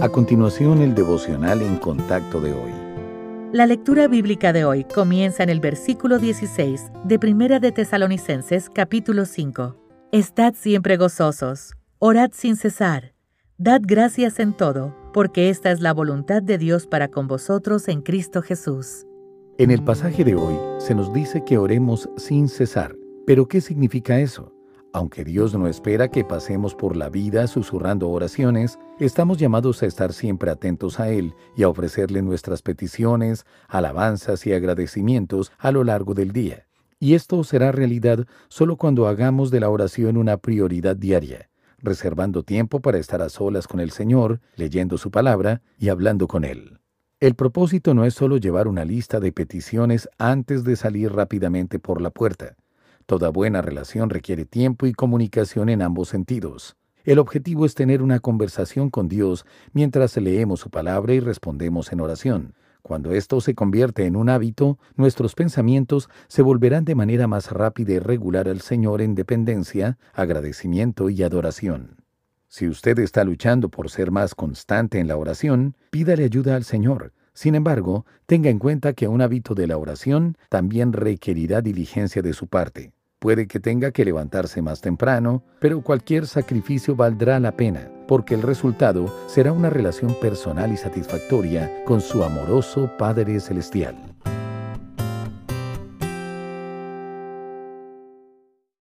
A continuación, el devocional en contacto de hoy. La lectura bíblica de hoy comienza en el versículo 16 de Primera de Tesalonicenses capítulo 5. Estad siempre gozosos, orad sin cesar, dad gracias en todo, porque esta es la voluntad de Dios para con vosotros en Cristo Jesús. En el pasaje de hoy se nos dice que oremos sin cesar. ¿Pero qué significa eso? Aunque Dios no espera que pasemos por la vida susurrando oraciones, estamos llamados a estar siempre atentos a Él y a ofrecerle nuestras peticiones, alabanzas y agradecimientos a lo largo del día. Y esto será realidad solo cuando hagamos de la oración una prioridad diaria, reservando tiempo para estar a solas con el Señor, leyendo su palabra y hablando con Él. El propósito no es solo llevar una lista de peticiones antes de salir rápidamente por la puerta. Toda buena relación requiere tiempo y comunicación en ambos sentidos. El objetivo es tener una conversación con Dios mientras leemos su palabra y respondemos en oración. Cuando esto se convierte en un hábito, nuestros pensamientos se volverán de manera más rápida y regular al Señor en dependencia, agradecimiento y adoración. Si usted está luchando por ser más constante en la oración, pídale ayuda al Señor. Sin embargo, tenga en cuenta que un hábito de la oración también requerirá diligencia de su parte. Puede que tenga que levantarse más temprano, pero cualquier sacrificio valdrá la pena, porque el resultado será una relación personal y satisfactoria con su amoroso Padre Celestial.